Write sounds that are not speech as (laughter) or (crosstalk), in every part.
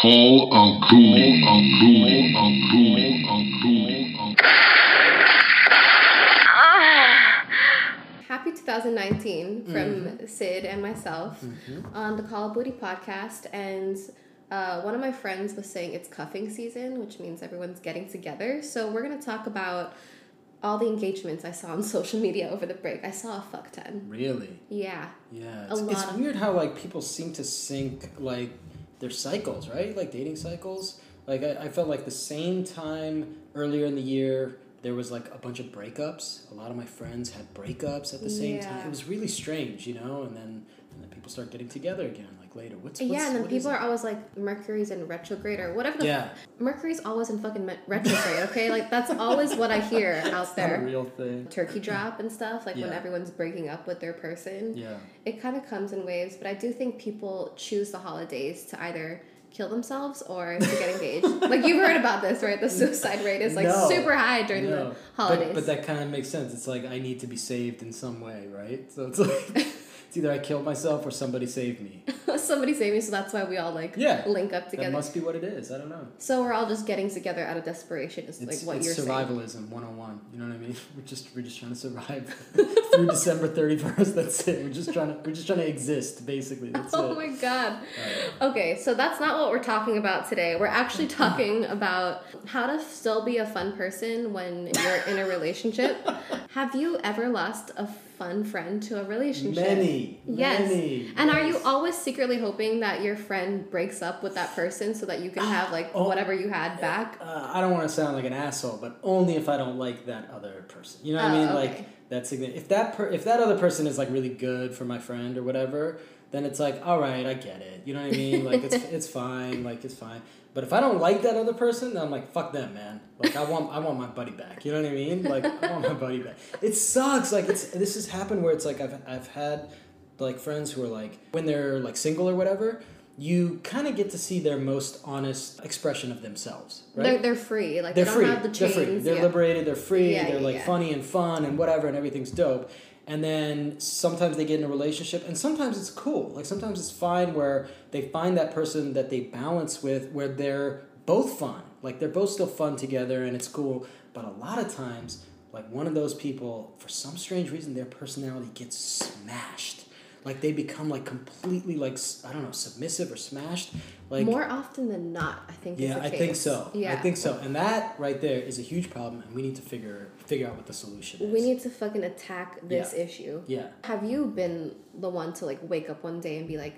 Call Uncle. Uncle. Uncle. Uncle. Uncle. Happy 2019 from Mm-hmm. Sid and myself on the Call of Booty podcast. And uh, one of my friends was saying it's cuffing season, which means everyone's getting together. So we're going to talk about all the engagements I saw on (laughs) social media over the break. I saw a fuck ton. Really? Yeah. Yeah. A It's, it's of- weird how like people seem to sync like their cycles, right? Like dating cycles. Like I, I felt like the same time earlier in the year there was like a bunch of breakups. A lot of my friends had breakups at the same Yeah. time. It was really strange, you know. And then and then people start getting together again, like later. What's, what's yeah, and then people are always like, Mercury's in retrograde or whatever the Yeah, Mercury's always in fucking me- retrograde, okay? like, that's always what I hear (laughs) out a there. real thing. Turkey drop and stuff, like when everyone's breaking up with their person. Yeah. It kind of comes in waves, but I do think people choose the holidays to either kill themselves or to get engaged. (laughs) like you've heard about this, right? The suicide rate is like No. super high during No. the holidays. But, but that kind of makes sense. It's like I need to be saved in some way, right? So it's like (laughs) it's either I kill myself or somebody save me. (laughs) Somebody saved me, so that's why we all like Yeah. link up together. That must be what it is. I don't know. so we're all just getting together out of desperation. Is It's, like what it's you're saying. survivalism 101. You know what I mean? (laughs) We're just we're just trying to survive (laughs) through December 31st. That's it. We're just trying to we're just trying to exist basically. That's Oh it. my god. Alright. Okay, so that's not what we're talking about today. We're actually (laughs) talking about how to still be a fun person when you're in a relationship. (laughs) Have you ever lost a fun friend to a relationship? Many. Yes. Many. And are you always secretly hoping that your friend breaks up with that person so that you can have like Oh. whatever you had back? Uh, I don't want to sound like an asshole, but only if I don't like that other person. You know what I Oh, mean? okay. Like that's if that per- if that other person is like really good for my friend or whatever, then it's like all right, I get it. You know what I mean? Like it's (laughs) it's fine. Like it's fine. But if I don't like that other person, then I'm like fuck them, man. Like I want I want my buddy back. You know what I mean? Like I want my buddy back. It sucks. Like it's this has happened where it's like I've I've had like friends who are like when they're like single or whatever. You kind of get to see their most honest expression of themselves, right? They're, they're free. Like they're they free. don't have the chains. they're free. They're yeah. liberated. They're free. Yeah, they're yeah, like funny and fun and whatever, and everything's dope. And then sometimes they get in a relationship, and sometimes it's cool. Like sometimes it's fine where they find that person that they balance with, where they're both fun. Like they're both still fun together, and it's cool. But a lot of times, like one of those people, for some strange reason, their personality gets smashed. Like they become like completely like I don't know submissive or smashed. Like More often than not, I think. is yeah, I think so. Yeah, I think so. And that right there is a huge problem, and we need to figure figure out what the solution is. We need to fucking attack this Yeah. issue. Yeah. Have you been the one to like wake up one day and be like,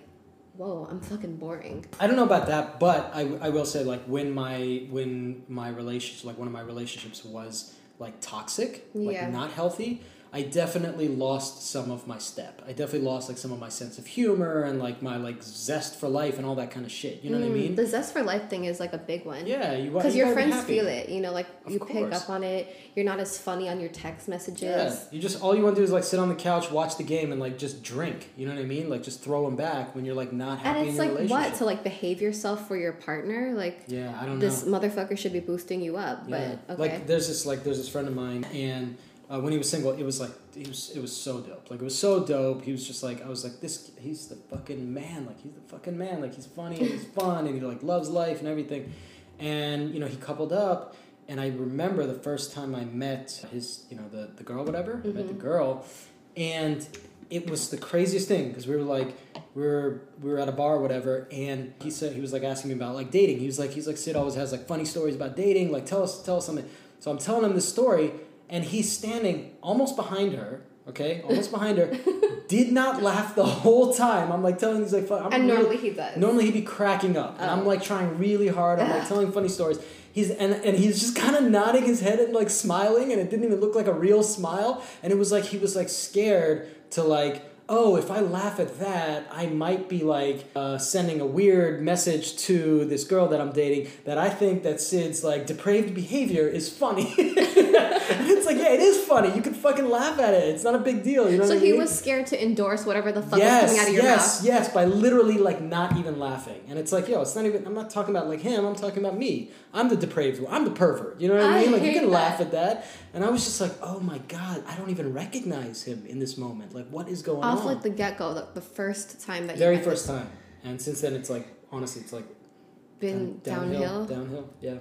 "Whoa, I'm fucking boring"? I don't know about that, but I, I will say like when my when my relationship like one of my relationships was like toxic, like Yeah. not healthy. I definitely lost some of my step. I definitely lost like some of my sense of humor and like my like zest for life and all that kind of shit. You know what I Mm, mean? The zest for life thing is like a big one. Yeah, you Because you your friends feel it, you know, like Of you pick up on it. You're not as funny on your text messages. Yeah, you just all you want to do is like sit on the couch, watch the game, and like just drink. You know what I mean? Like just throw them back when you're like not happy And it's like what to like behave yourself for your partner? Like Yeah, I don't this know. motherfucker should be boosting you up, Yeah. but okay. Like there's this like there's this friend of mine, and uh, when he was single, it was like he was it was so dope. Like it was so dope. He was just like I was like this. He's the fucking man. Like he's the fucking man. Like he's funny and he's fun and he like loves life and everything. And you know he coupled up, and I remember the first time I met his you know the the girl whatever. I met the girl, and it was the craziest thing because we were like we were we were at a bar or whatever and he said he was like asking me about like dating he was like he's like sid always has like funny stories about dating like tell us tell us something so i'm telling him this story and he's standing almost behind her okay (laughs) almost behind her did not laugh the whole time i'm like telling he's like fu- I'm and really- normally he does. Normally he'd be cracking up, and Oh. I'm like trying really hard. I'm like (laughs) telling funny stories. He's and and he's just kind of nodding his head and like smiling, and it didn't even look like a real smile. And it was like he was like scared to like. Oh, if I laugh at that, I might be like uh, sending a weird message to this girl that I'm dating that I think that Sid's like depraved behavior is funny. (laughs) it's like, yeah, it is funny. You can fucking laugh at it. It's not a big deal. You know so I he mean? was scared to endorse whatever the fuck yes, was coming out of your yes, mouth. yes, by literally like not even laughing. And it's like, yo, it's not even. I'm not talking about like him. I'm talking about me. I'm the depraved one. I'm the pervert. You know what I, I mean? Like you can that. laugh at that. And I was just like, oh my god, I don't even recognize him in this moment. Like, what is going Off on? Off like the get go, the, the first time that Very first time. And since then, it's like honestly, it's like been Down- downhill. Downhill, yeah.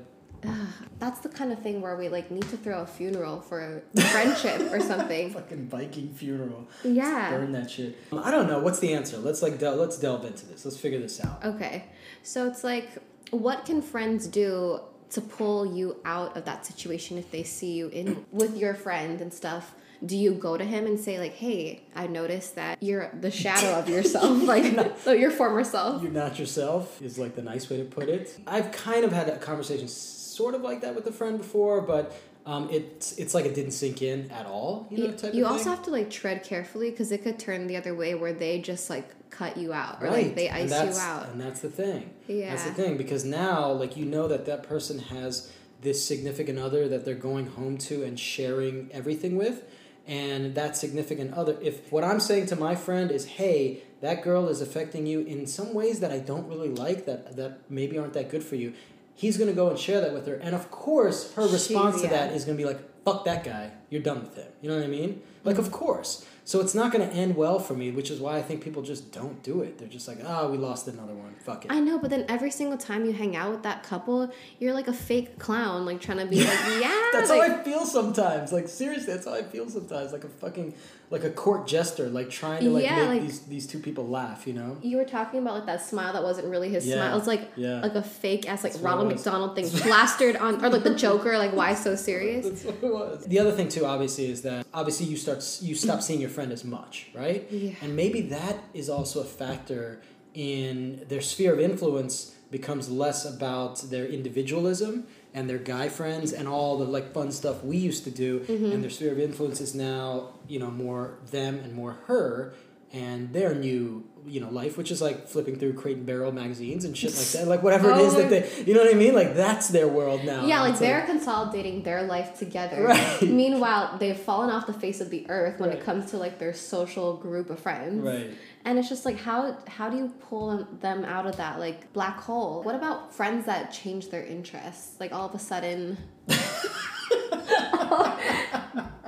That's the kind of thing where we like need to throw a funeral for a friendship or (laughs) something. Fucking Viking funeral. Yeah. Burn that shit. I don't know. What's the answer? Let's like del- let's delve into this. Let's figure this out. Okay. So it's like, what can friends do to pull you out of that situation if they see you in with your friend and stuff? Do you go to him and say like, "Hey, I noticed that you're the shadow of yourself, (laughs) like oh, your former self." You're not yourself is like the nice way to put it. I've kind of had a conversation sort of like that with a friend before, but um, it's it's like it didn't sink in at all. You know, You, type you of also have to like tread carefully because it could turn the other way where they just like cut you out or right. like they ice you out. and that's the thing. Yeah, That's the thing because now, like you know that that person has this significant other that they're going home to and sharing everything with, and that significant other. If what I'm saying to my friend is, "Hey, that girl is affecting you in some ways that I don't really like that that maybe aren't that good for you," he's gonna go and share that with her, and of course, her She- response to that is gonna be like, "Fuck that guy, you're done with him." You know what I mean? Like, Mm-hmm. of course. So it's not going to end well for me, which is why I think people just don't do it. They're just like, ah, we lost another one. Fuck it. I know, but then every single time you hang out with that couple, you're like a fake clown, like trying to be like, (laughs) yeah, That's like, how I feel sometimes. Like seriously, that's how I feel sometimes. Like a fucking like a court jester, like trying to like Yeah, make like- these these two people laugh. You know? you were talking about like that smile that wasn't really his Yeah, smile. It's like yeah. like a fake ass like That's Ronald. McDonald thing plastered on, or like the Joker, like why so serious? That's what it was. The other thing too, obviously, is that obviously you start you stop seeing your friend as much, right? Yeah. And maybe that is also a factor in their sphere of influence becomes less about their individualism and their guy friends and all the like fun stuff we used to do mm-hmm. and their sphere of influence is now you know more them and more her and their new you know life which is like flipping through crate and barrel magazines and shit like that like whatever it is Oh. that they you know what i mean like that's their world now Yeah, like they're consolidating their life together. Right. Meanwhile, they've fallen off the face of the earth when Right. it comes to like their social group of friends. right And it's just like how how do you pull them- out of that like black hole? What about friends that change their interests? Like all of a sudden (laughs)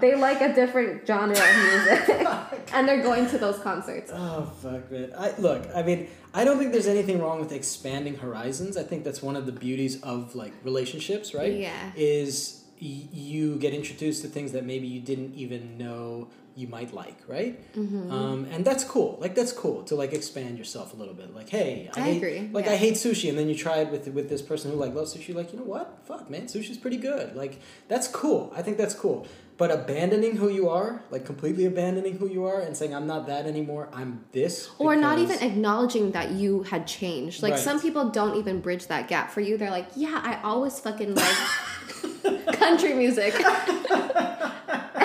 they like a different genre of music (laughs) oh (laughs) and they're going to those concerts. Oh fuck, man! I look. I mean, I don't think there's anything wrong with expanding horizons. I think that's one of the beauties of like relationships, right? Yeah. Is y- you get introduced to things that maybe you didn't even know you might like, right? Mm-hmm. Um, and that's cool. Like that's cool to like expand yourself a little bit. Like, hey, I, I hate, agree, Like yeah. I hate sushi, and then you try it with with this person who like loves sushi. Like, you know what? Fuck, man, sushi's pretty good. Like that's cool. I think that's cool. But abandoning who you are, like completely abandoning who you are, and saying I'm not that anymore. I'm this. Or not even acknowledging that you had changed. Like Right. some people don't even bridge that gap for you. They're like, yeah, I always fucking (laughs) like country music. (laughs)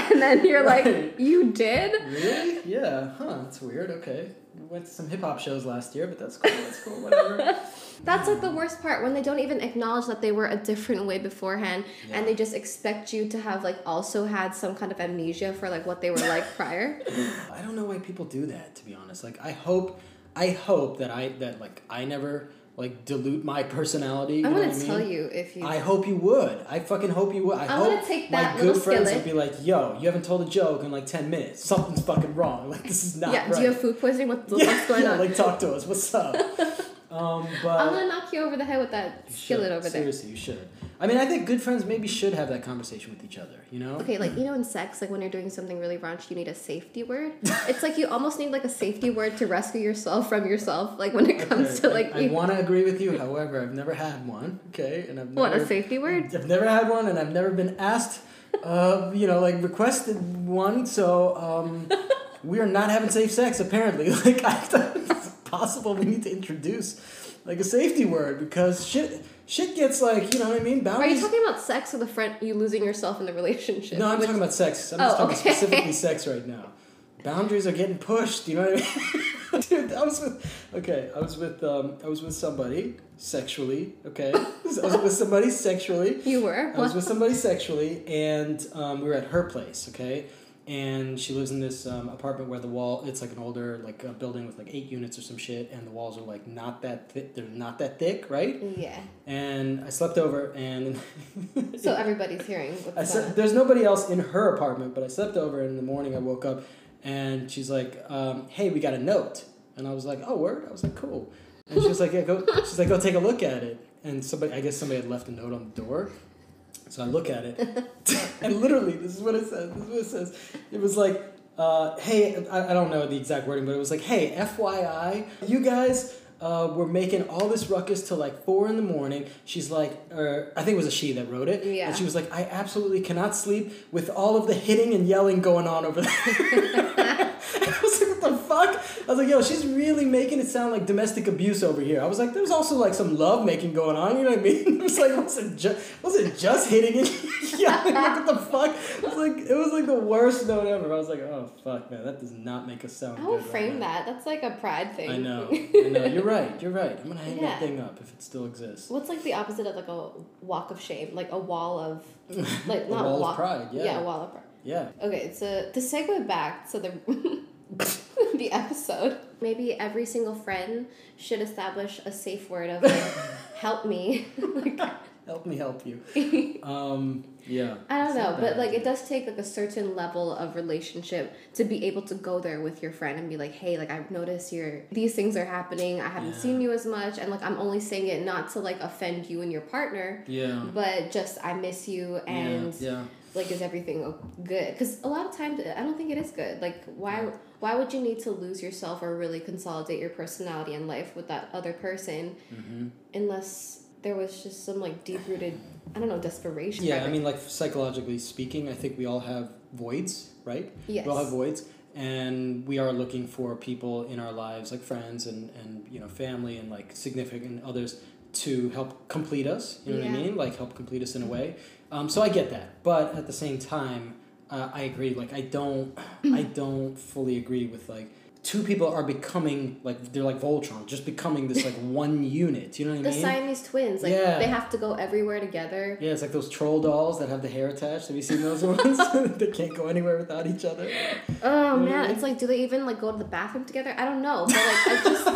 (laughs) and then you're Right. like, you did? Really? Yeah. Huh. That's weird. Okay. We went to some hip hop shows last year, but that's cool. That's cool. Whatever. (laughs) That's like the worst part when they don't even acknowledge that they were a different way beforehand Yeah. and they just expect you to have like also had some kind of amnesia for like what they were like prior. (laughs) I don't know why people do that. To be honest, like I hope, I hope that I that like I never like dilute my personality. You I'm know gonna what I mean? tell you if you I hope you would. I fucking hope you would. I I'm hope take that my good friends skillet. would be like, "Yo, you haven't told a joke in like ten minutes. Something's fucking wrong. (laughs) Like this is not Yeah, right." do you have food poisoning? What the (laughs) yeah, fuck's going yeah, on? Like talk to us. What's up? (laughs) um, but I'm gonna knock you over the head with that skillet should. over there. Seriously, you should. I mean, I think good friends maybe should have that conversation with each other. You know? Okay, like you know, in sex, like when you're doing something really raunchy, you need a safety word. (laughs) it's like you almost need like a safety word to rescue yourself from yourself. Like when it comes Okay, to like I, you, want to agree with you. However, I've never had one. Okay, and I've what never, a safety word. I've never had one, and I've never been asked. Uh, you know, like requested one. So um, we are not having safe sex. Apparently, (laughs) like I thought it's possible we need to introduce like a safety word because shit, shit gets like you know what I mean. Boundaries. Are you talking about sex or the friend you losing yourself in the relationship? No, I'm Which- talking about sex. I'm Oh, just talking okay. specifically (laughs) sex right now. Boundaries are getting pushed. You know what I mean, (laughs) dude? I was with okay. I was with um. I was with somebody sexually. Okay, (laughs) I was with somebody sexually. you were. I was with somebody sexually, and um, we were at her place. Okay, and she lives in this um, apartment where the wall. It's like an older like a building with like eight units or some shit, and the walls are like not that thick. They're not that thick, right? yeah. And I slept over, and (laughs) So everybody's hearing. I slept, there's nobody else in her apartment, but I slept over, and in the morning I woke up, and she's like, um, "Hey, we got a note," and I was like, "Oh, word!" I was like, "Cool," and she was like, "Yeah, go." (laughs) She's like, "Go take a look at it," and somebody I guess somebody had left a note on the door. So I look at it, (laughs) and literally, this is what it says. This is what it says. It was like, uh, "Hey, I, I don't know the exact wording, but it was like, hey, FYI, you guys." Uh, were making all this ruckus till like four in the morning. She's like, or I think it was a she that wrote it. Yeah. And she was like, I absolutely cannot sleep with all of the hitting and yelling going on over there. (laughs) I was like, what the fuck? I was like, yo, she's really making it sound like domestic abuse over here. I was like, there's also like some love making going on. You know what I mean? (laughs) It was like, was it just, was it just hitting and (laughs) yelling? Like, what the fuck? It was like, it was like the worst note ever. I was like, oh fuck, man, that does not make us sound I good. would right frame now. that. That's like a pride thing. I know, (laughs) I know. You're right. You're right. I'm gonna hang Yeah. that thing up if it still exists. What's like the opposite of like a walk of shame? Like a wall of like not A wall of pride, yeah. Yeah, a wall of pride. Yeah. Okay, so to segue back to the (laughs) the episode, maybe every single friend should establish a safe word of like, (laughs) "help me." like, (laughs) Help me help you. Um. Yeah. I don't know, but like it does take like a certain level of relationship to be able to go there with your friend and be like, "Hey, like I've noticed your these things are happening. I haven't Yeah. seen you as much, and like I'm only saying it not to like offend you and your partner, Yeah. but just I miss you and." yeah. yeah. Like is everything good because a lot of times i don't think it is good like why why would you need to lose yourself or really consolidate your personality and life with that other person Mm-hmm. unless there was just some like deep-rooted i don't know desperation Yeah, I mean, like psychologically speaking, I think we all have voids, right? yes We all have voids, and we are looking for people in our lives, like friends and and you know family and like significant others, to help complete us. You know what I mean? Like help complete us in a way. Um, so I get that, but at the same time, uh, I agree. Like I don't, (clears throat) I don't fully agree with like. Two people are becoming like they're like Voltron, just becoming this like (laughs) one unit. You know what I mean? the siamese twins like Yeah. they have to go everywhere together Yeah, it's like those troll dolls that have the hair attached. Have you seen those ones? (laughs) (laughs) they can't go anywhere without each other. oh Mhm. man it's like do they even like go to the bathroom together i don't know but like i just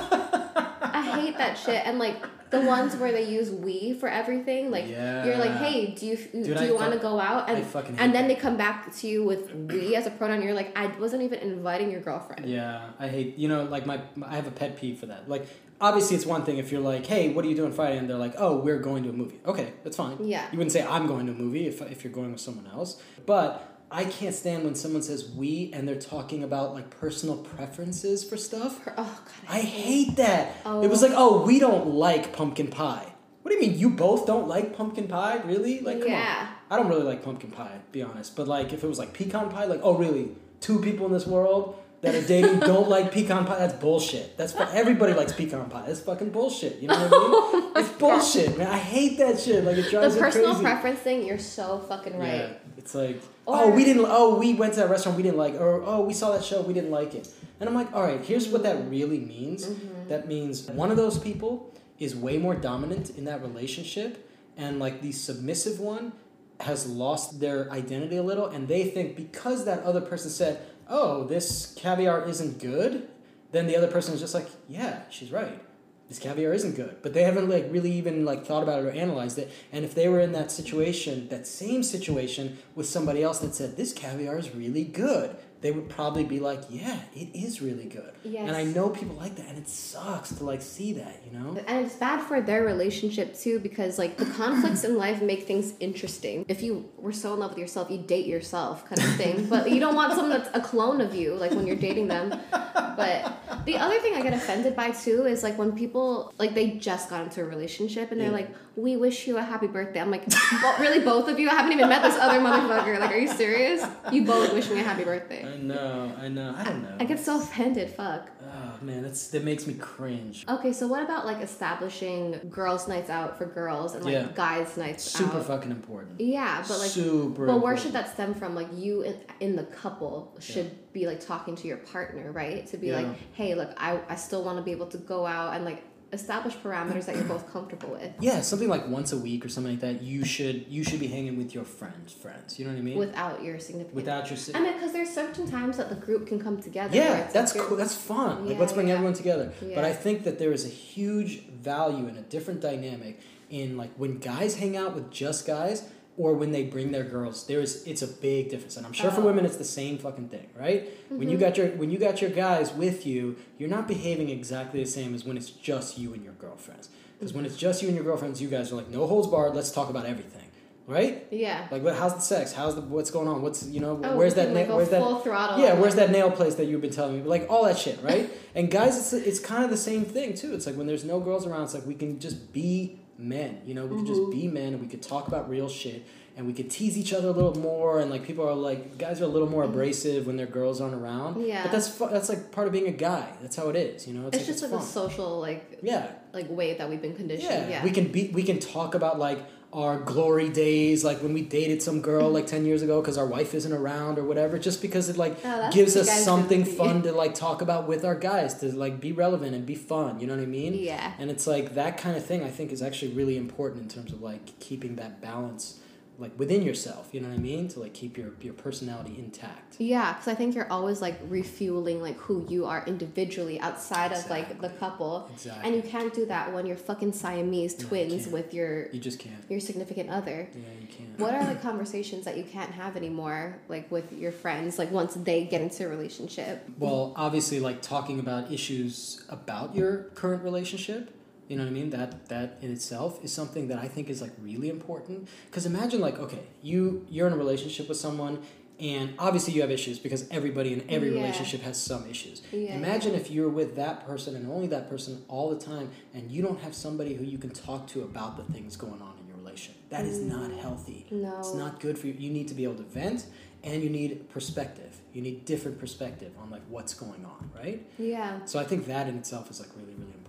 i hate that shit and like the (sighs) ones where they use we for everything like you're like hey do you Dude, do I you want to go out and and then that. they come back to you with we as a pronoun you're like i wasn't even inviting your girlfriend Yeah, I hate. You know, like my, I have a pet peeve for that. Like, obviously, it's one thing if you're like, "Hey, what are you doing Friday?" and they're like, "Oh, we're going to a movie." Okay, that's fine. Yeah. You wouldn't say I'm going to a movie if if you're going with someone else. But I can't stand when someone says "we" and they're talking about like personal preferences for stuff. oh god I hate that. Oh. It was oh. like, oh, we don't like pumpkin pie. What do you mean? You both don't like pumpkin pie? Really? Like, come Yeah. on. I don't really like pumpkin pie, to be honest. But like, if it was like pecan pie, like, oh, really? Two people in this world that are dating don't like pecan pie? That's bullshit. That's everybody likes pecan pie. That's fucking bullshit. You know what I mean? (laughs) it's bullshit, man. I hate that shit. Like, it the drives me personal crazy. preference thing you're so fucking right Yeah, it's like, Or- oh, we didn't. Oh, we went to that restaurant. We didn't like. Or oh, we saw that show. We didn't like it. And I'm like, all right. Here's what that really means. Mm-hmm. That means one of those people is way more dominant in that relationship, and like the submissive one has lost their identity a little, and they think because that other person said, oh, this caviar isn't good, then the other person is just like, yeah, she's right. This caviar isn't good. But they haven't like really even like thought about it or analyzed it. And if they were in that situation that same situation with somebody else that said this caviar is really good they would probably be like yeah it is really good. Yes. and i know people like that and it sucks to like see that you know? And it's bad for their relationship too because like the conflicts in life make things interesting. If you were so in love with yourself you date yourself kind of thing. (laughs) But you don't want someone that's a clone of you like when you're dating them. But the other thing i get offended by too is like when people like they just got into a relationship and they're Yeah. like we wish you a happy birthday i'm like well, really both of you i haven't even met this other motherfucker like are you serious you both wish me a happy birthday i know i know i don't know i get so offended fuck oh man that's that makes me cringe Okay, so what about like establishing girls' nights out for girls and like Yeah. guys' nights out? super out? fucking important Yeah, but like, super but where important. should that stem from? Like, you in, in the couple should be like talking to your partner, right? To be Yeah. like, hey, look, I I still want to be able to go out and like establish parameters that you're both comfortable with, yeah something like once a week or something like that you should you should be hanging with your friends friends you know what i mean without your significant. without your si- I mean, because there's certain times that the group can come together. Yeah, that's like cool. That's fun. Like, let's bring yeah. everyone together. But I think that there is a huge value and a different dynamic in like when guys hang out with just guys or when they bring their girls there's it's a big difference. And i'm sure for Oh. women it's the same fucking thing right? When you mm-hmm. got your when you got your guys with you you're not behaving exactly the same as when it's just you and your girlfriends. Because when it's just you and your girlfriends you guys are like no holds barred let's talk about everything. Right? Yeah. like what, how's the sex? How's the what's going on? What's you know Oh, where's that na- like, go where's that full throttle yeah where's that nail place that you've been telling me? Like all that shit right? (laughs) And guys it's it's kind of the same thing too. It's like when there's no girls around it's like we can just be men you know we can just Mm-hmm. be men and we could talk about real shit and we could tease each other a little more and like people are like guys are a little more abrasive when their girls aren't around Mm-hmm. Yeah. but that's fu- that's like part of being a guy that's how it is you know It's, just like a social like yeah like way that we've been conditioned. yeah. Yeah. we can be we can talk about like our glory days like when we dated some girl like 10 years ago because our wife isn't around or whatever just because it like Oh, gives us something fun (laughs) to like talk about with our guys to like be relevant and be fun you know what i mean Yeah. and it's like that kind of thing i think is actually really important in terms of like keeping that balance like within yourself you know what i mean? To like keep your your personality intact. Yeah, because I think you're always like refueling like who you are individually outside of like the couple, exactly. And you can't do that when you're fucking Siamese No, you twins can't. with your you just can't. your significant other. yeah you can't. What are the conversations that you can't have anymore, like with your friends, like once they get into a relationship? Well, obviously, like talking about issues about your current relationship, you know what I mean? That that in itself is something that I think is like really important. Because imagine, like, okay, you you're in a relationship with someone, and obviously you have issues because everybody in every Yeah. relationship has some issues. Yeah, imagine if you're with that person and only that person all the time, and you don't have somebody who you can talk to about the things going on in your relationship. That is not mm. healthy. No. It's not good for you. You need to be able to vent and you need perspective. You need different perspective on like what's going on, right? Yeah, So I think that in itself is like really, really important.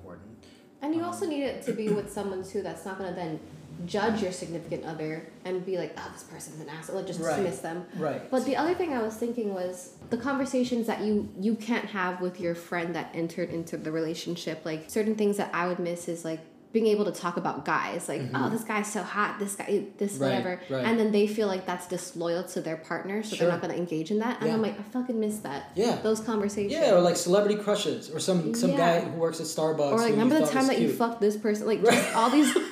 And you also um, need it to be with (clears throat) someone too that's not gonna then judge your significant other and be like, oh, this person's an asshole, like just Right. dismiss them. Right. But the other thing I was thinking was the conversations that you you can't have with your friend that entered into the relationship. Like certain things that I would miss is like being able to talk about guys, like oh this guy's so hot, this guy, this Mm-hmm. Right, whatever, right. and then they feel like that's disloyal to their partner, so Sure. they're not going to engage in that. And Yeah. I'm like, I fucking miss that. Yeah. those conversations. Yeah, or like celebrity crushes, or some some Yeah. guy who works at Starbucks. Or like, remember the time that you fucked this person? Like, Right. (laughs) just all these. (laughs)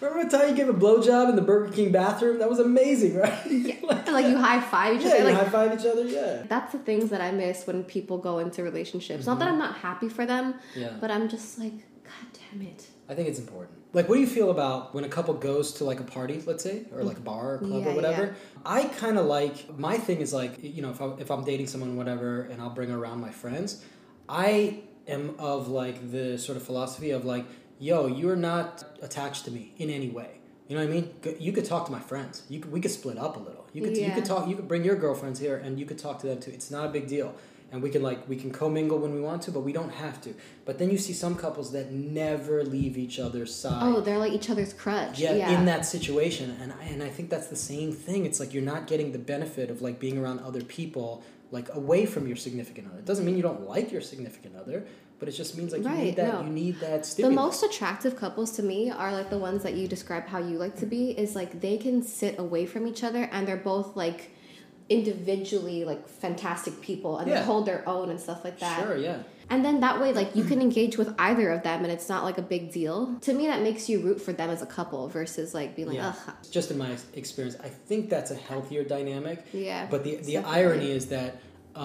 Remember the time you gave a blowjob in the Burger King bathroom? That was amazing, (laughs) right? and, like you high five each yeah, other. you Like high five each other. Yeah. that's the things that I miss when people go into relationships. Not that I'm not happy for them, Mm-hmm. Yeah. but I'm just like, God damn it. I think it's important. Like, what do you feel about when a couple goes to like a party, let's say, or like a bar or club Yeah, or whatever? I kind of like my thing is like you know if I, if I'm dating someone whatever and I'll bring around my friends, I am of like the sort of philosophy of like, yo, you're not attached to me in any way. You know what I mean? You could talk to my friends. You could, we could split up a little. You could you could talk. You could bring your girlfriends here and you could talk to them too. It's not a big deal. And we can like we can commingle when we want to, but we don't have to. But then you see some couples that never leave each other's side Oh, they're like each other's crutch. yeah, Yeah. in that situation and I, and I think that's the same thing it's like you're not getting the benefit of like being around other people like away from your significant other it doesn't mean you don't like your significant other but it just means like you need that no. you need that the most attractive couples to me are like the ones that you describe how you like to be is like they can sit away from each other and they're both like individually like fantastic people and Yeah. they hold their own and stuff like that. sure yeah And then that way, like you can engage with either of them, and it's not like a big deal. To me, that makes you root for them as a couple versus like being like, yeah ugh, just in my experience i think that's a healthier dynamic yeah. But the the Definitely. irony is that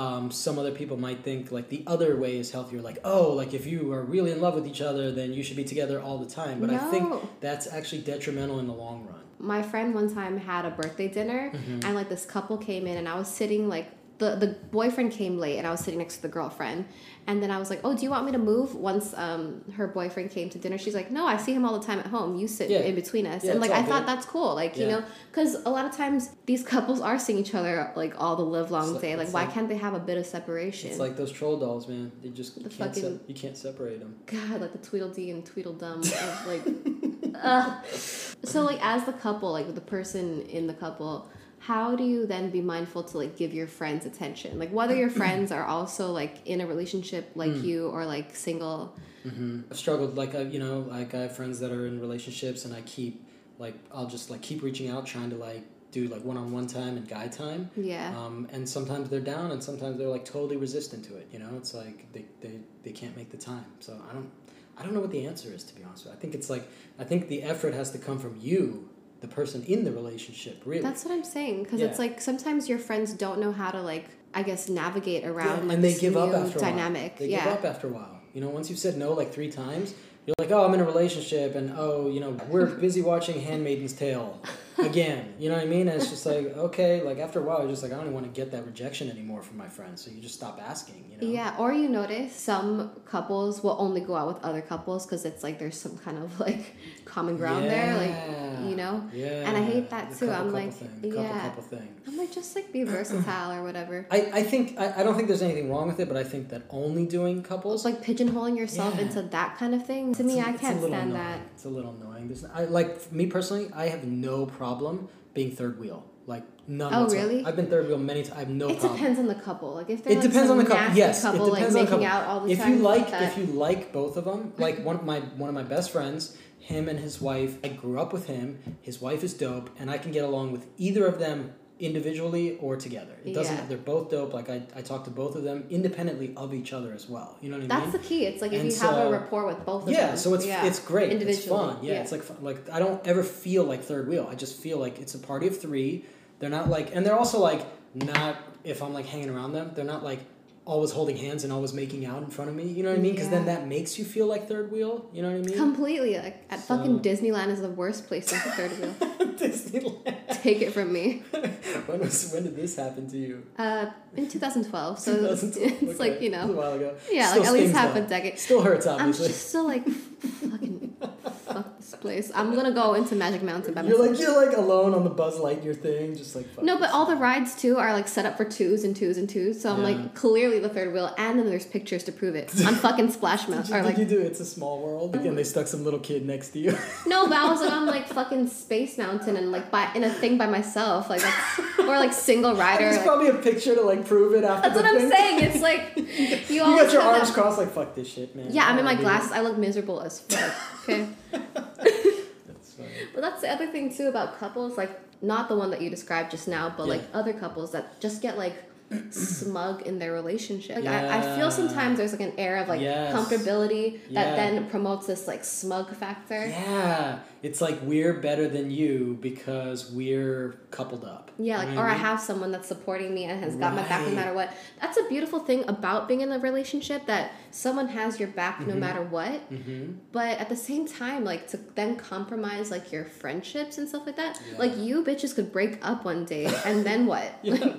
um, some other people might think like the other way is healthier. Like oh, like if you are really in love with each other, then you should be together all the time. But I think that's actually detrimental in the long run. My friend one time had a birthday dinner Mm-hmm. and like this couple came in and I was sitting like the the boyfriend came late and I was sitting next to the girlfriend and then I was like, "Oh, do you want me to move?" Once um her boyfriend came to dinner, she's like, "No, I see him all the time at home. You sit Yeah. in between us." Yeah, and like I thought that's cool. Like, you know, cuz a lot of times these (laughs) couples are seeing each other like all the live long like- day. Like why like- can't they have a bit of separation? It's like those troll dolls, man. They just you The can't fucking- sep- you can't separate them. God, like the Tweedledee and Tweedledum of like. (laughs) Ugh. (laughs) So like as the couple, like the person in the couple, how do you then be mindful to like give your friends attention? Like whether your (clears throat) friends are also like in a relationship like Hmm. you or like single. hmm I've struggled like I, you know, like I have friends that are in relationships, and I keep like I'll just like keep reaching out, trying to like do like one on one time and guy time. Yeah. Um, and sometimes they're down, and sometimes they're like totally resistant to it. You know, it's like they, they, they can't make the time. So I don't I don't know what the answer is to be honest with you. I think it's like I think the effort has to come from you, the person in the relationship. Really, That's what I'm saying because Yeah. it's like sometimes your friends don't know how to like I guess navigate around Yeah, like and they this give up after dynamic. a while. They yeah. give up after a while. You know, once you've said no like three times, you're like, oh, I'm in a relationship, and oh, you know, we're busy watching *Handmaid's Tale* again. You know what I mean? And it's just like, okay, like after a while, you're just like, I don't even want to get that rejection anymore from my friends. So you just stop asking. You know? Yeah, or you notice some couples will only go out with other couples because it's like there's some kind of like common ground there, like you know. Yeah. And I hate that The too. couple, I'm couple like, thing, the couple, yeah. couple thing. I'm like, just like be (clears throat) versatile or whatever. I, I think I, I don't think there's anything wrong with it, but I think that only doing couples like pigeonholing yourself Yeah. into that kind of thing. To me, It's a- I can't stand annoying. that. It's a little annoying. There's, I like me personally. I have no problem being third wheel. Like none. Oh, whatsoever. really? I've been third wheel many times. I have no It problem. depends on the couple. Like if they're It like depends on the couple. Yes, couple it like on the making couple. out all the if time. you like, fuck if you like both of them, like one of my one of my best friends, him and his wife. I grew up with him. His wife is dope, and I can get along with either of them individually or together. It doesn't. Yeah. They're both dope. Like I, I talk to both of them independently of each other as well. You know what I That's mean? That's the key. It's like if And you have a rapport with both of them. yeah, so it's yeah. it's great. It's fun. Yeah, yeah. it's like fun. like I don't ever feel like third wheel. I just feel like it's a party of three. They're not like, and they're also like not. If I'm like hanging around them, they're not like always holding hands and always making out in front of me. You know what I mean? Because then that makes you feel like third wheel. You know what I mean? Completely. Like at So- fucking Disneyland is the worst place to third wheel. (laughs) Disneyland. Take it from me. (laughs) when was when did this happen to you? Uh, in 2012, so (laughs) it's, 2012. it's like you was a know, while ago. yeah, Still like at least half a decade. Still hurts, obviously. I'm just still like, fucking, fuck this place. I'm gonna go into Magic Mountain by myself. You're like you're like alone on the Buzz Lightyear thing, just like no, but all the rides too are like set up for twos and twos and twos. So I'm Yeah. like clearly the third wheel, and then there's pictures to prove it I'm fucking Splash (laughs) Did Mountain. you, Or did like you do It's a Small World? Again, they stuck some little kid next to you. (laughs) no, but I was like on like fucking Space Mountain and like by in a thing by myself, like or like single (laughs) rider. There's Like, probably a picture to like prove it after that's what I'm saying. It's like you, You got your arms that- crossed like fuck this shit, man. Yeah, I'm in my glasses. I look miserable as fuck. Okay. It. That's funny. But that's the other thing too about couples, like not the one that you described just now, but like other couples that just get like smug in their relationship. Like I, I feel sometimes there's like an air of like Yes. comfortability that Yeah. then promotes this like smug factor. Yeah, it's like we're better than you because we're coupled up. Yeah, like know or what I have someone that's supporting me and has got my back no matter what. That's a beautiful thing about being in a relationship that someone has your back no matter what. Mhm. But at the same time, like to then compromise like your friendships and stuff like that. Yeah. Like you bitches could break up one day and then what? (laughs) Yeah.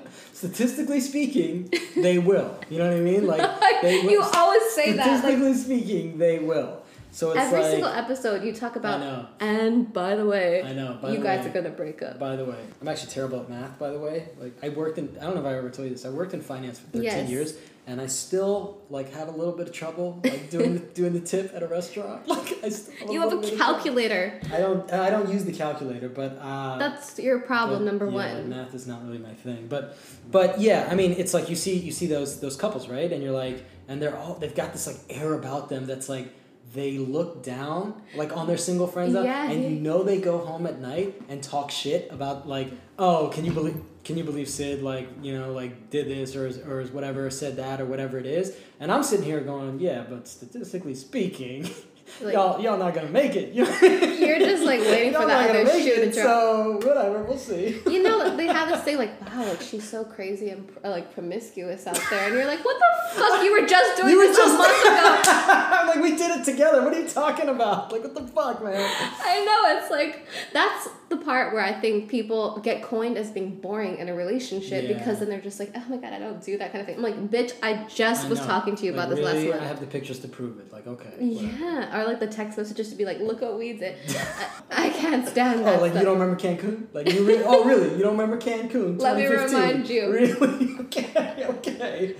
Statistically speaking, they will. You know what I mean? Like (laughs) they will. you always say that. Like Statistically speaking, they will. So it's every like single episode you talk about I know. and by the way, I know. You guys way, are gonna break up. By the way, I'm actually terrible at math. By the way, like I worked in I don't know if I ever told you this. I worked in finance for 13 Yes. years, and I still like have a little bit of trouble like doing the, (laughs) doing the tip at a restaurant. (laughs) Like I still You have a calculator. I don't I don't use the calculator, but uh, That's your problem but, number yeah, one. Math is not really my thing, but but yeah, I mean, it's like you see you see those those couples, right? And you're like, and they're all they've got this like air about them that's like they look down like on their single friends, Yeah, and yeah. you know they go home at night and talk shit about like, oh, can you believe? Can you believe Sid like you know like did this or is, or is whatever said that or whatever it is? And I'm sitting here going, yeah, but statistically speaking, (laughs) Like- y'all y'all not gonna make it. You're just, like, waiting for (laughs) that other shoe to drop. So whatever, we'll see. You know, (laughs) they have this thing like, wow, like she's so crazy and uh, like promiscuous out there, and you're like, what the fuck? You were just doing You were this just a month ago. (laughs) I'm like, we did it together. What are you talking about? Like, what the fuck, man? I know it's like that's the part where I think people get coined as being boring in a relationship Yeah. because then they're just like, oh my god, I don't do that kind of thing. I'm like, bitch, I just I was know. talking to you Like, about this really? last I have the pictures to prove it. Like, okay. whatever. Yeah, or like the text messages to be like, look what we did. (laughs) I, I can't stand oh, that. Oh, like stuff. you don't remember Cancun? Like you? Re- oh, really? You don't remember Cancun? (laughs) Let me 2015? remind you. Really? (laughs) okay. Okay.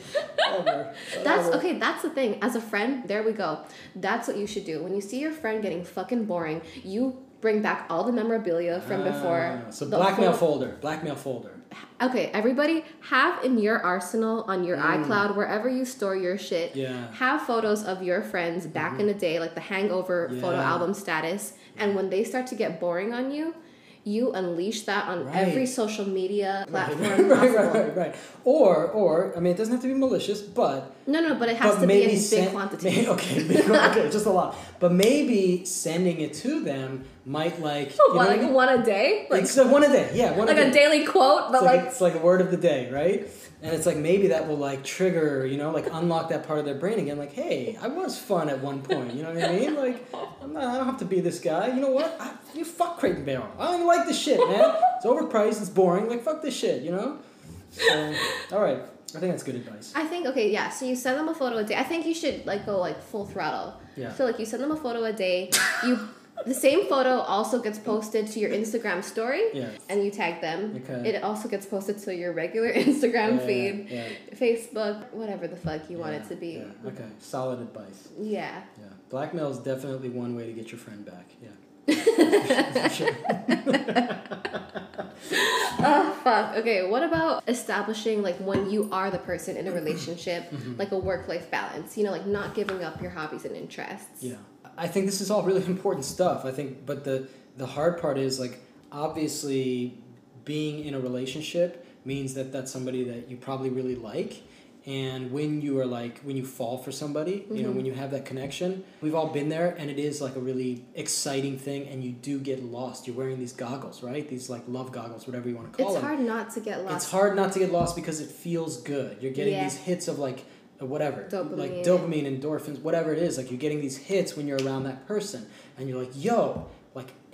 That's okay. That's the thing. As a friend, there we go. That's what you should do. When you see your friend getting fucking boring, you bring back all the memorabilia from before. Ah, so blackmail folder. Blackmail folder. Okay, everybody have in your arsenal on your iCloud wherever you store your shit. Mm. Yeah. Mm-hmm. Have photos of your friends back in the day, like the Hangover photo album status, and when they start to get boring on you, you unleash that on Right. every social media (laughs) platform right, possible. right, right, right. Or, or I mean, it doesn't have to be malicious, but No, no, but it has but to be in big sen- (laughs) quantities. may- okay, (laughs) big- okay, just a lot. But maybe sending it to them might like what, what I like mean? one a day? Like, it's like one a day, yeah, one like a a daily quote, but It's like, like, it's like a word of the day, right? And it's like maybe that will like trigger, you know, like unlock that part of their brain again. Like, hey, I was fun at one point. You know what I mean? Like, I'm not, I don't have to be this guy. You know what? I, you fuck Crate and Barrel. I don't even like this shit, man. It's overpriced. It's boring. Like, fuck this shit. You know? So, all right. I think that's good advice. I think okay, yeah. So you send them a photo a day. I think you should like go like full throttle. Yeah. So like you send them a photo a day. You the same photo also gets posted to your Instagram story. Yeah. And you tag them. Okay. It also gets posted to your regular (laughs) Instagram Yeah, feed, yeah. Facebook, whatever the fuck you want it to be. Yeah. Okay. Solid advice. Yeah. Yeah. Blackmail is definitely one way to get your friend back. Yeah. (laughs) (laughs) Sure. Oh (laughs) fuck. Okay. What about establishing like when you are the person in a relationship, Mm-hmm. like a work-life balance? You know, like not giving up your hobbies and interests. Yeah, I think this is all really (laughs) important stuff. I think, but the the hard part is like obviously being in a relationship means that that's somebody that you probably really like. And when you are like when you fall for somebody, you know, Mhm. when you have that connection, we've all been there, and it is like a really exciting thing. And you do get lost. You're wearing these goggles, right? These like love goggles, whatever you want to call it. It's them. hard not to get lost. It's hard not to get lost because it feels good. You're getting Yeah. these hits of like uh, whatever, Dopamine. like dopamine, endorphins, whatever it is. Like you're getting these hits when you're around that person, and you're like, "Yo,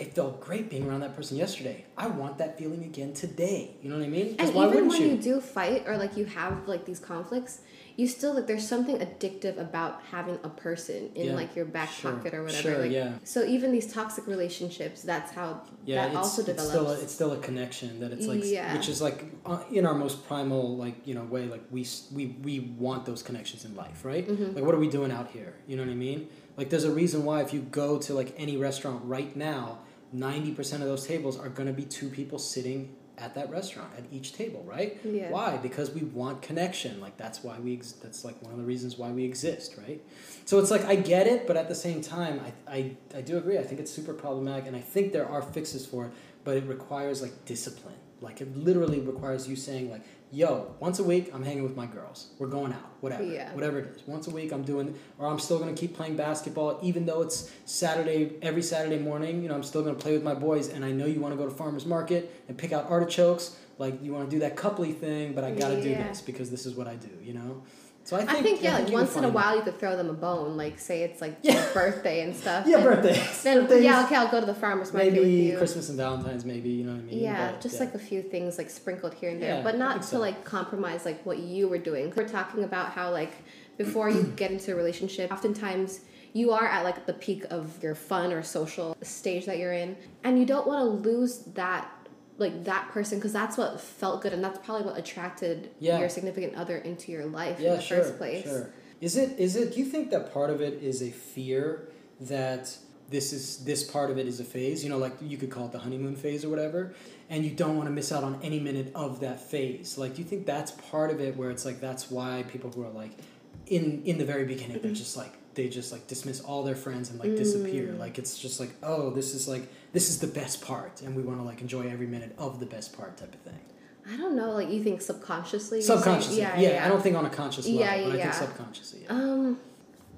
it felt great being around that person yesterday. I want that feeling again today." You know what I mean? And why even when you? you? do fight or like you have like these conflicts, you still like there's something addictive about having a person in Yeah, like your back sure, pocket or whatever. sure, like, yeah. So even these toxic relationships, that's how Yeah, that it's, also it's develops. still a, it's still a connection that it's like, Yeah. which is like uh, in our most primal like you know way, like we we we want those connections in life, right? Mhm. Like what are we doing out here? You know what I mean? Like there's a reason why if you go to like any restaurant right now, ninety percent of those tables are gonna be two people sitting at that restaurant at each table, right? Yeah. Why? Because we want connection. Like that's why we. Ex- that's like one of the reasons why we exist, right? So it's like I get it, but at the same time, I, I I do agree. I think it's super problematic, and I think there are fixes for it, but it requires like discipline. Like it literally requires you saying like, "Yo, once a week I'm hanging with my girls. We're going out, whatever, Yeah. whatever it is. Once a week I'm doing, or I'm still gonna keep playing basketball, even though it's Saturday every Saturday morning. You know, I'm still gonna play with my boys, and I know you want to go to farmers market and pick out artichokes. Like you want to do that coupley thing, but I gotta do this because this is what I do. You know. So I I think, think, yeah, like once in a while you could throw them a bone, like say it's like Yeah. birthday and stuff. (laughs) Yeah, and birthdays. Then (laughs) Birthdays, yeah, okay, I'll go to the farmers market Maybe. Christmas and Valentine's, maybe you know what I mean. Yeah, But, just yeah. like a few things like sprinkled here and there, Yeah, but not to so. like compromise like what you were doing. We're talking about how like before you (clears throat) get into a relationship, oftentimes you are at like the peak of your fun or social stage that you're in, and you don't want to lose that like that person because that's what felt good and that's probably what attracted Yeah. your significant other into your life yeah, in the sure, first place. Sure. Is it? Is it? Do you think that part of it is a fear that this is this part of it is a phase? You know, like you could call it the honeymoon phase or whatever, and you don't want to miss out on any minute of that phase. Like, do you think that's part of it where it's like that's why people who are like in in the very beginning they're mm-hmm. just like they just like dismiss all their friends and like disappear. Mm. Like it's just like oh this is like this is the best part and we want to like enjoy every minute of the best part type of thing. I don't know, like you think subconsciously. you're saying- Subconsciously, yeah, I don't think on a conscious level, Yeah, yeah, but I yeah. think subconsciously. Yeah. Um,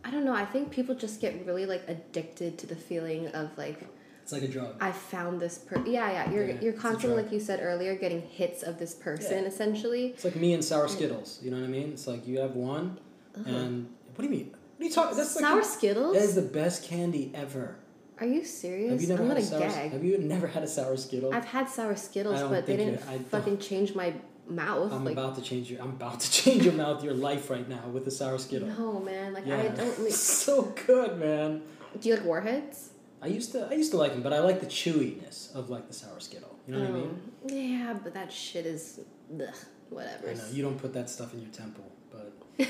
I don't know. I think people just get really like addicted to the feeling of like It's like a drug. I found this per. Yeah, yeah. You're Yeah, you're constantly like you said earlier, getting hits of this person Yeah. essentially. It's like me and sour Skittles. You know what I mean? It's like you have one, and what do you mean? What are you talking? That's like. Sour the- Skittles? That is the best candy ever. Are you serious? Have you never I'm had a sour? gag. Have you never had a sour Skittle? I've had sour Skittles, but they didn't I fucking change my mouth. I'm like about to change your. I'm about to (laughs) change your mouth, your life right now with the sour Skittle. no, man. Like yeah, I don't. Like, (laughs) so good, man. do you like warheads? I used to. I used to like them, but I like the chewiness of like the sour Skittle. You know what I mean? Um, Yeah, but that shit is ugh, whatever. I know you don't put that stuff in your temple, but (laughs)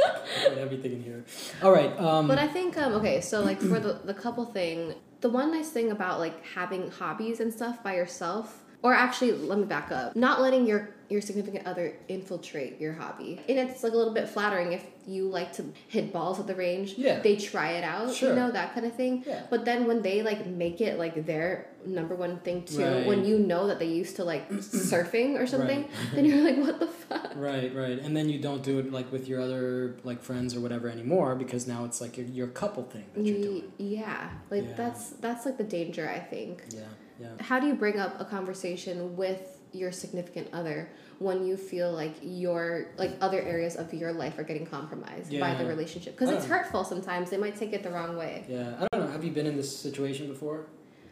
(laughs) everything in here. All right. Um, But I think um okay, so like for the the couple thing, the one nice thing about like having hobbies and stuff by yourself, or actually let me back up, not letting your your significant other infiltrate your hobby. And it's like a little bit flattering if you like to hit balls at the range. Yeah. They try it out, Sure. you know, that kind of thing. Yeah. But then when they like make it like their number one thing too, Right. when you know that they used to like (clears throat) surfing or something, Right. (laughs) then you're like, what the fuck? Right, right. And then you don't do it like with your other like friends or whatever anymore because now it's like your, your couple thing that you're doing. Yeah, like Yeah. that's that's like the danger I think. Yeah, yeah. How do you bring up a conversation with your significant other when you feel like your like other areas of your life are getting compromised by the relationship? Because it's hurtful sometimes. They might take it the wrong way. Yeah, I don't know. Have you been in this situation before?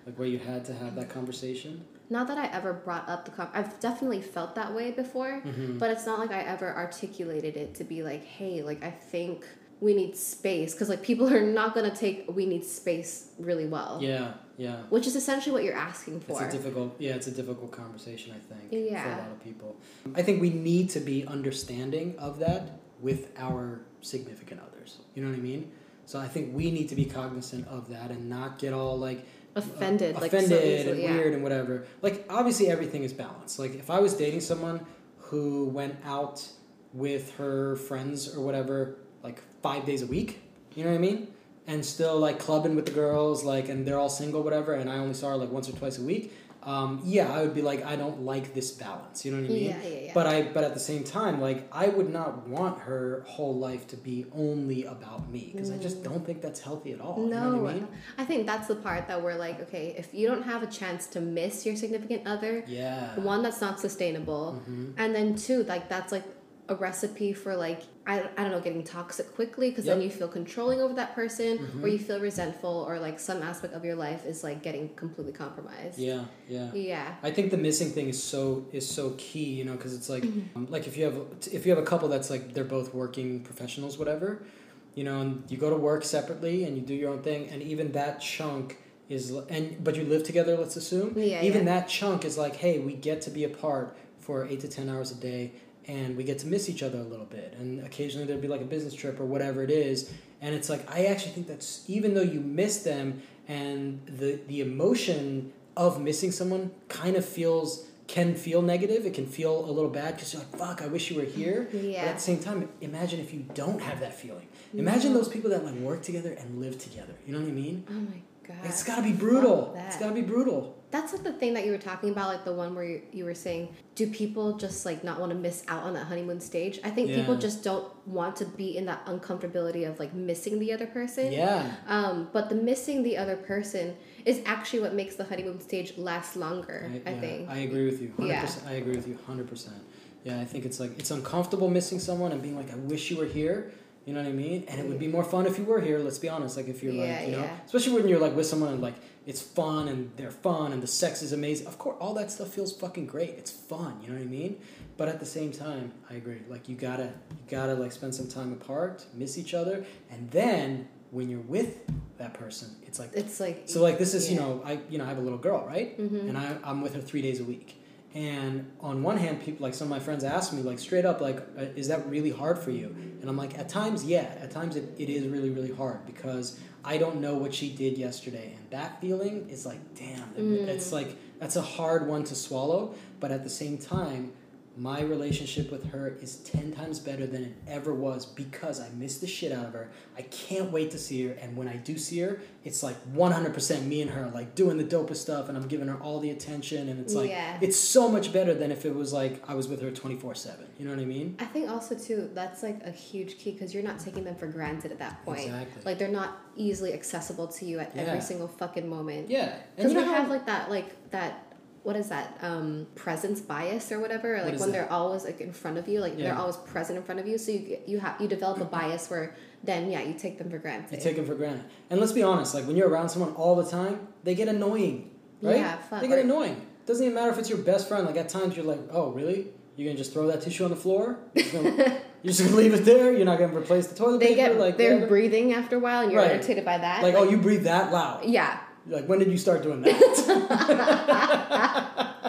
Like where you had to have that conversation? Not that I ever brought up the com. I've definitely felt that way before, Mm-hmm. but it's not like I ever articulated it to be like, hey, like I think we need space because like people (laughs) are not gonna take we need space really well. Yeah, yeah. Which is essentially what you're asking for. It's a difficult, yeah, it's a difficult conversation, I think, yeah. for a lot of people. I think we need to be understanding of that with our significant others. You know what I mean? So I think we need to be cognizant of that and not get all like uh, offended, like so offended easily, and yeah. weird and whatever. Like obviously everything is balanced. Like if I was dating someone who went out with her friends or whatever like five days a week, you know what I mean? And still like clubbing with the girls, like and they're all single, whatever, and I only saw her like once or twice a week. Um, yeah, I would be like, I don't like this balance. You know what I mean? Yeah, yeah, yeah. But I, but at the same time, like I would not want her whole life to be only about me because I just don't think that's healthy at all. No, you know what I mean? I think that's the part that we're like, okay, if you don't have a chance to miss your significant other, Yeah. one that's not sustainable, Mm-hmm. and then two, like that's like a recipe for like I, I don't know getting toxic quickly because then Yep. Mm-hmm. you feel controlling over that person or you feel resentful or like some aspect of your life is like getting completely compromised Yeah, yeah. yeah I think the missing thing is so is so key, you know, because it's like Mm-hmm. um, like if you have if you have a couple that's like they're both working professionals, whatever, you know, and you go to work separately and you do your own thing, and even that chunk is and but you live together. Let's assume Yeah, even yeah. that chunk is like, hey, we get to be apart for eight to ten hours a day. And we get to miss each other a little bit, and occasionally there'd be like a business trip or whatever it is, and it's like I actually think that's even though you miss them, and the the emotion of missing someone kind of feels can feel negative. It can feel a little bad because you're like, "Fuck, I wish you were here." But Yeah. at the same time, imagine if you don't have that feeling. Imagine those people that like work together and live together. You know what I mean? oh my god It's got to be brutal. It's got to be brutal. That's like the thing that you were talking about, like the one where you, you were saying, do people just like not want to miss out on that honeymoon stage? I think people just don't want to be in that uncomfortability of like missing the other person. Yeah. Um, but the missing the other person is actually what makes the honeymoon stage last longer. I, yeah, think. I agree with you. 100%. Yeah. I agree with you 100%. Yeah, I think it's like it's uncomfortable missing someone and being like I wish you were here. You know what I mean? And it would be more fun if you were here, let's be honest. Like if you're Yeah, like, you know, yeah. especially when you're like with someone and like it's fun and they're fun and the sex is amazing. Of course, all that stuff feels fucking great. It's fun, you know what I mean? But at the same time, I agree. Like you got to you got to like spend some time apart, miss each other, and then when you're with that person, it's like It's like so like this is you know I you know I have a little girl right, Mhm. and I I'm with her three days a week. And on one hand, people like some of my friends ask me like straight up like, uh, is that really hard for you? And I'm like, at times, yeah. At times, it, it is really really hard because I don't know what she did yesterday, and that feeling is like, damn, Mm. it's like that's a hard one to swallow. But at the same time, my relationship with her is 10 times better than it ever was because I miss the shit out of her. I can't wait to see her. And when I do see her, it's like 100% me and her, like doing the dopest stuff, and I'm giving her all the attention. And it's like, Yeah. it's so much better than if it was like I was with her 24 7. You know what I mean? I think also too that's like a huge key because you're not taking them for granted at that point. Exactly. Like they're not easily accessible to you at Yeah. every single fucking moment. Yeah. Because you know have like that, like that. What is that? Um, presence bias or whatever. Like when that? they're always like in front of you, like they're always present in front of you. So you get- you have you develop a bias where then yeah you take them for granted. You take them for granted. And let's be honest, like when you're around someone all the time, they get annoying, right? Yeah, fuck, They get right. annoying. Doesn't even matter if it's your best friend. Like at times you're like, oh really? You're gonna just throw that tissue on the floor? You're just gonna, (laughs) you're just gonna leave it there? You're not gonna replace the toilet they paper? get like they're whatever? breathing after a while, and you're Right. irritated by that. like, oh, you breathe that loud. yeah. Like when did you start doing that? (laughs)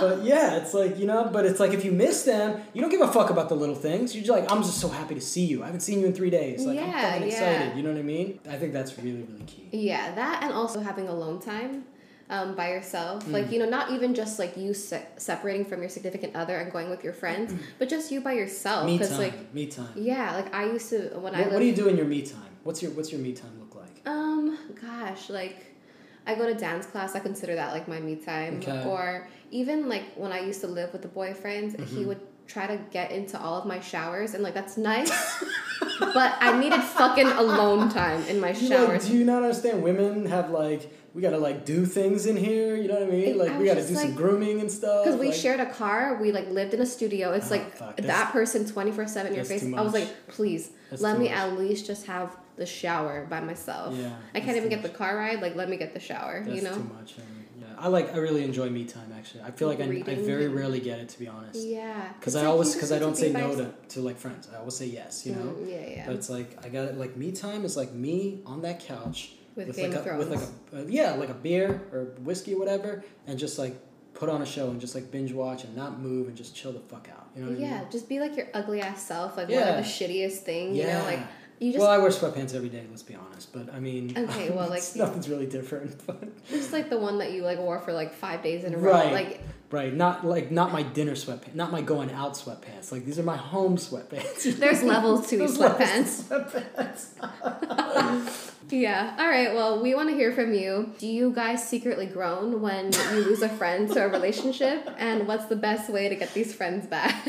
but yeah, it's like you know. But it's like if you miss them, you don't give a fuck about the little things. You're just like, I'm just so happy to see you. I haven't seen you in three days. Like I'm Yeah, fucking yeah. excited. You know what I mean? I think that's really really key. Yeah, that and also having alone time. um, by yourself. Mm. Like, you know, not even just like you se- separating from your significant other and going with your friends, but just you by yourself. me time. like, me time. yeah, like I used to, when I What, lived. what do you do in your me time? What's your What's your me time? Um, gosh, like I go to dance class. I consider that like my me time. Okay. Or even like when I used to live with a boyfriend, he Mhm. would try to get into all of my showers, and like that's nice. (laughs) but I needed fucking alone time in my You, like, showers. do you not understand? Women have like we gotta like do things in here. You know what I mean? Like I we gotta do some grooming and stuff. Because we like, shared a car, we like lived in a studio. It's Oh, like fuck, that person twenty four seven in your face. I was like, please That's let me much. at least just have the shower by myself. Yeah, I can't even get the car ride. Like, let me get the shower. That's you know? too much. um, yeah, I like. I really enjoy me time. Actually, I feel like I, I very rarely get it to be honest. Yeah. Because I like always because I don't say no to, to like friends. I always say yes. You know. Mm, yeah, yeah. But it's like I got it. like me time is like me on that couch With, with Game like of a, Thrones. with like a uh, yeah like a beer or whiskey or whatever and just like put on a show and just like binge watch and not move and just chill the fuck out. You know what I yeah, mean? just be like your ugly ass self, like one of the shittiest thing, you Yeah. know, like you just well, I wear sweatpants every day. Let's be honest, but I mean, Okay, (laughs) well, like- nothing's really different. (laughs) But just like the one that you like wore for like five days in a row. Right. Like right, not like not my dinner sweatpants, not my going out sweatpants. Like these are my home sweatpants. (laughs) there's levels to these sweatpants. to sweatpants. Yeah. All right. Well, we want to hear from you. Do you guys secretly groan when you lose a friend to a relationship? And what's the best way to get these friends back?